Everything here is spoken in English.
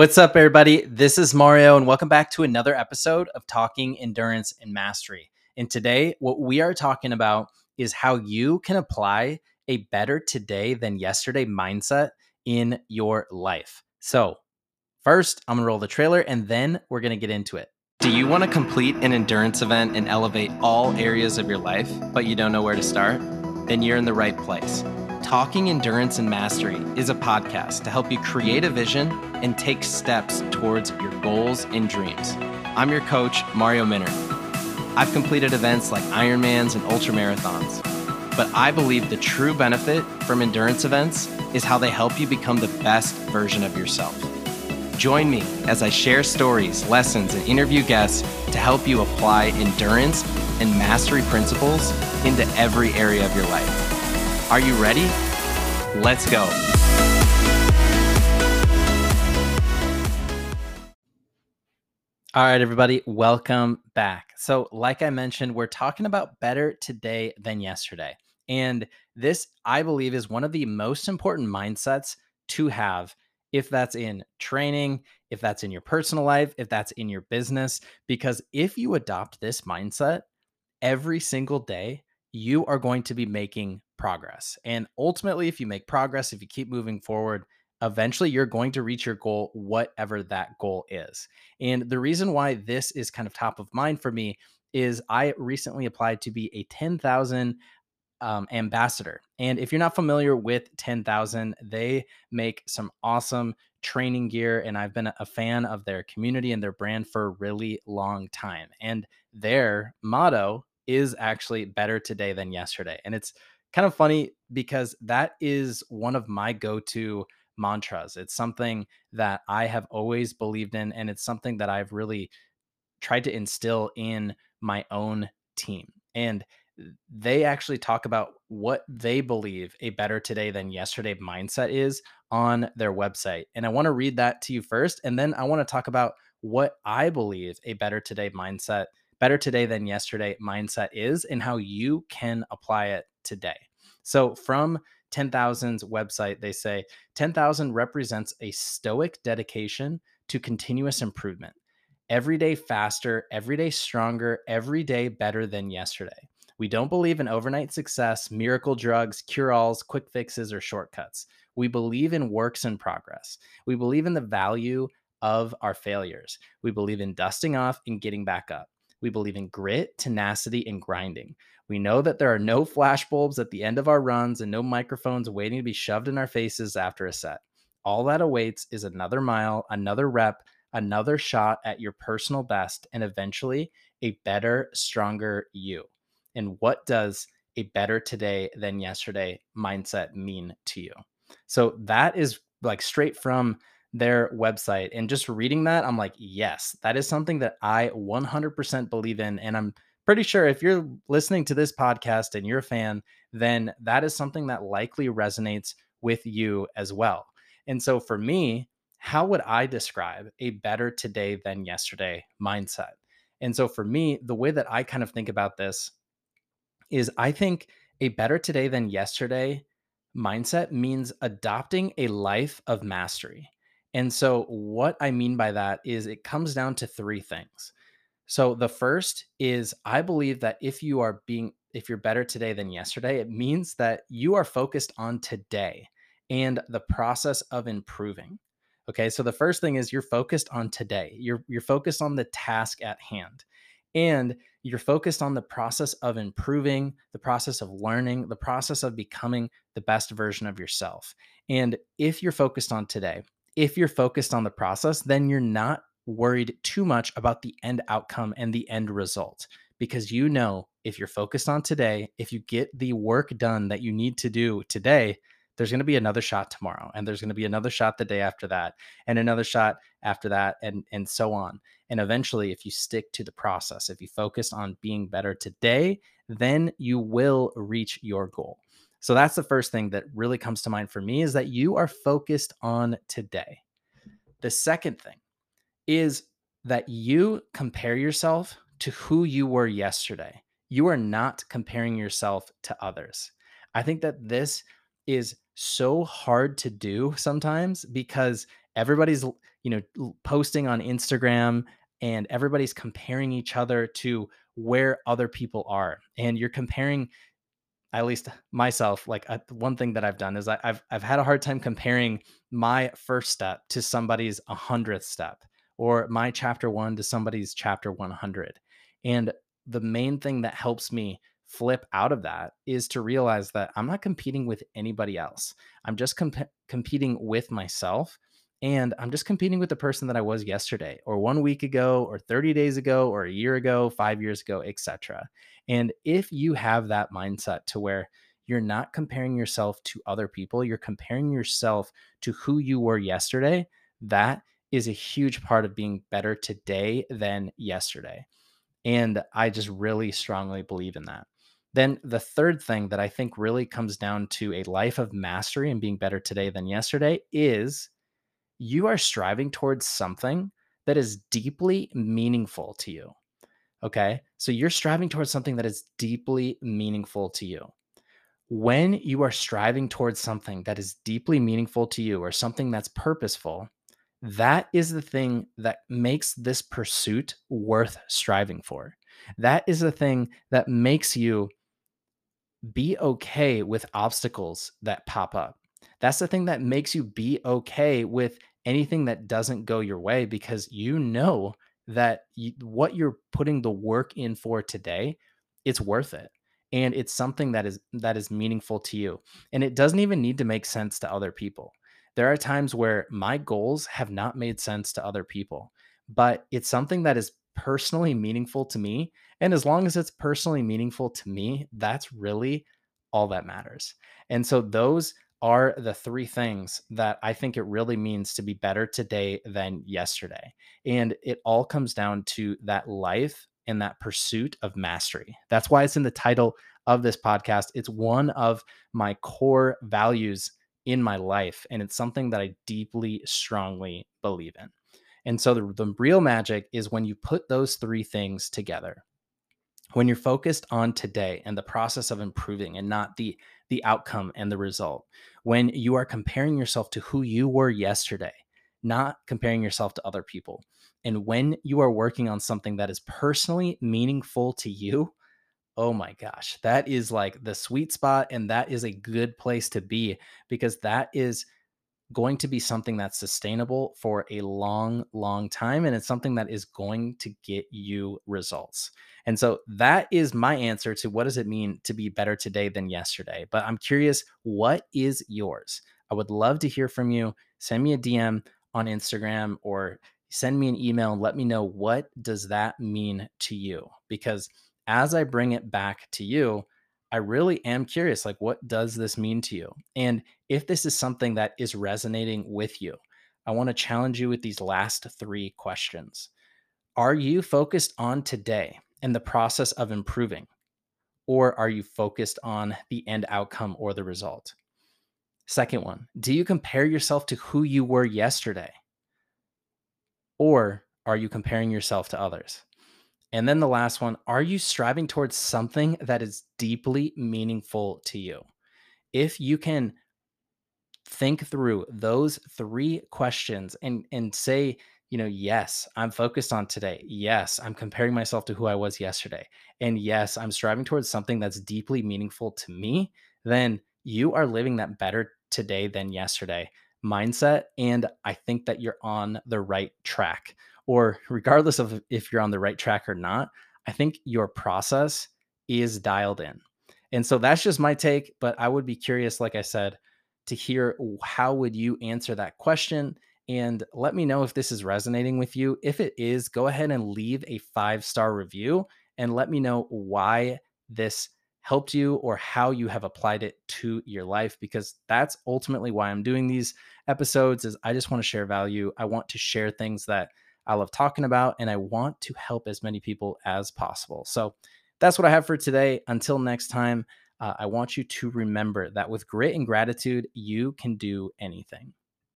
What's up, everybody? This is Mario, and welcome back to another episode of Talking Endurance and Mastery. And today, what we are talking about is how you can apply a better today than yesterday mindset in your life. So, first, I'm gonna roll the trailer and then we're gonna get into it. Do you wanna complete an endurance event and elevate all areas of your life, but you don't know where to start? Then you're in the right place. Talking Endurance and Mastery is a podcast to help you create a vision and take steps towards your goals and dreams. I'm your coach, Mario Minner. I've completed events like Ironmans and ultra marathons, but I believe the true benefit from endurance events is how they help you become the best version of yourself. Join me as I share stories, lessons, and interview guests to help you apply endurance and mastery principles into every area of your life. Are you ready? Let's go. All right, everybody, welcome back. So, like I mentioned, we're talking about better today than yesterday. And this, I believe, is one of the most important mindsets to have if that's in training, if that's in your personal life, if that's in your business. Because if you adopt this mindset every single day, you are going to be making progress. And ultimately, if you make progress, if you keep moving forward, eventually you're going to reach your goal, whatever that goal is. And the reason why this is kind of top of mind for me is I recently applied to be a 10,000 um, ambassador. And if you're not familiar with 10,000, they make some awesome training gear. And I've been a fan of their community and their brand for a really long time. And their motto is actually better today than yesterday. And it's kind of funny because that is one of my go to mantras. It's something that I have always believed in, and it's something that I've really tried to instill in my own team. And they actually talk about what they believe a better today than yesterday mindset is on their website. And I want to read that to you first. And then I want to talk about what I believe a better today mindset better today than yesterday mindset is and how you can apply it today. So, from 10,000's website, they say 10,000 represents a stoic dedication to continuous improvement. Every day faster, every day stronger, every day better than yesterday. We don't believe in overnight success, miracle drugs, cure alls, quick fixes, or shortcuts. We believe in works in progress. We believe in the value of our failures. We believe in dusting off and getting back up. We believe in grit, tenacity, and grinding. We know that there are no flashbulbs at the end of our runs and no microphones waiting to be shoved in our faces after a set. All that awaits is another mile, another rep, another shot at your personal best, and eventually a better, stronger you. And what does a better today than yesterday mindset mean to you? So that is like straight from their website and just reading that i'm like yes that is something that i 100% believe in and i'm pretty sure if you're listening to this podcast and you're a fan then that is something that likely resonates with you as well. And so for me how would i describe a better today than yesterday mindset? And so for me the way that i kind of think about this is i think a better today than yesterday mindset means adopting a life of mastery and so, what I mean by that is it comes down to three things. So, the first is I believe that if you are being, if you're better today than yesterday, it means that you are focused on today and the process of improving. Okay. So, the first thing is you're focused on today, you're, you're focused on the task at hand. And you're focused on the process of improving, the process of learning, the process of becoming the best version of yourself. And if you're focused on today, if you're focused on the process, then you're not worried too much about the end outcome and the end result because you know if you're focused on today, if you get the work done that you need to do today, there's going to be another shot tomorrow and there's going to be another shot the day after that and another shot after that and and so on. And eventually if you stick to the process, if you focus on being better today, then you will reach your goal. So that's the first thing that really comes to mind for me is that you are focused on today. The second thing is that you compare yourself to who you were yesterday. You are not comparing yourself to others. I think that this is so hard to do sometimes because everybody's you know posting on Instagram and everybody's comparing each other to where other people are and you're comparing at least myself like uh, one thing that i've done is I, have i've had a hard time comparing my first step to somebody's 100th step or my chapter 1 to somebody's chapter 100 and the main thing that helps me flip out of that is to realize that i'm not competing with anybody else. I'm just comp- competing with myself and I'm just competing with the person that I was yesterday or 1 week ago or 30 days ago or a year ago, 5 years ago, etc. And if you have that mindset to where you're not comparing yourself to other people, you're comparing yourself to who you were yesterday, that is a huge part of being better today than yesterday. And I just really strongly believe in that. Then the third thing that I think really comes down to a life of mastery and being better today than yesterday is you are striving towards something that is deeply meaningful to you. Okay. So you're striving towards something that is deeply meaningful to you. When you are striving towards something that is deeply meaningful to you or something that's purposeful, that is the thing that makes this pursuit worth striving for. That is the thing that makes you be okay with obstacles that pop up. That's the thing that makes you be okay with anything that doesn't go your way because you know that you, what you're putting the work in for today it's worth it and it's something that is that is meaningful to you and it doesn't even need to make sense to other people. There are times where my goals have not made sense to other people but it's something that is personally meaningful to me and as long as it's personally meaningful to me that's really all that matters and so those are the three things that I think it really means to be better today than yesterday. And it all comes down to that life and that pursuit of mastery. That's why it's in the title of this podcast. It's one of my core values in my life, and it's something that I deeply, strongly believe in. And so the, the real magic is when you put those three things together. When you're focused on today and the process of improving and not the the outcome and the result. When you are comparing yourself to who you were yesterday, not comparing yourself to other people. And when you are working on something that is personally meaningful to you, oh my gosh, that is like the sweet spot. And that is a good place to be because that is going to be something that's sustainable for a long, long time. And it's something that is going to get you results. And so that is my answer to what does it mean to be better today than yesterday. But I'm curious, what is yours? I would love to hear from you. Send me a DM on Instagram or send me an email and let me know what does that mean to you because as I bring it back to you, I really am curious like what does this mean to you? And if this is something that is resonating with you, I want to challenge you with these last 3 questions. Are you focused on today and the process of improving or are you focused on the end outcome or the result? Second one, do you compare yourself to who you were yesterday? Or are you comparing yourself to others? And then the last one are you striving towards something that is deeply meaningful to you? If you can think through those three questions and and say, you know, yes, I'm focused on today. Yes, I'm comparing myself to who I was yesterday. And yes, I'm striving towards something that's deeply meaningful to me, then you are living that better today than yesterday mindset and I think that you're on the right track or regardless of if you're on the right track or not, I think your process is dialed in. And so that's just my take, but I would be curious, like I said, to hear how would you answer that question and let me know if this is resonating with you. If it is, go ahead and leave a five star review and let me know why this helped you or how you have applied it to your life because that's ultimately why I'm doing these episodes is I just want to share value. I want to share things that I love talking about, and I want to help as many people as possible. So that's what I have for today. Until next time, uh, I want you to remember that with grit and gratitude, you can do anything.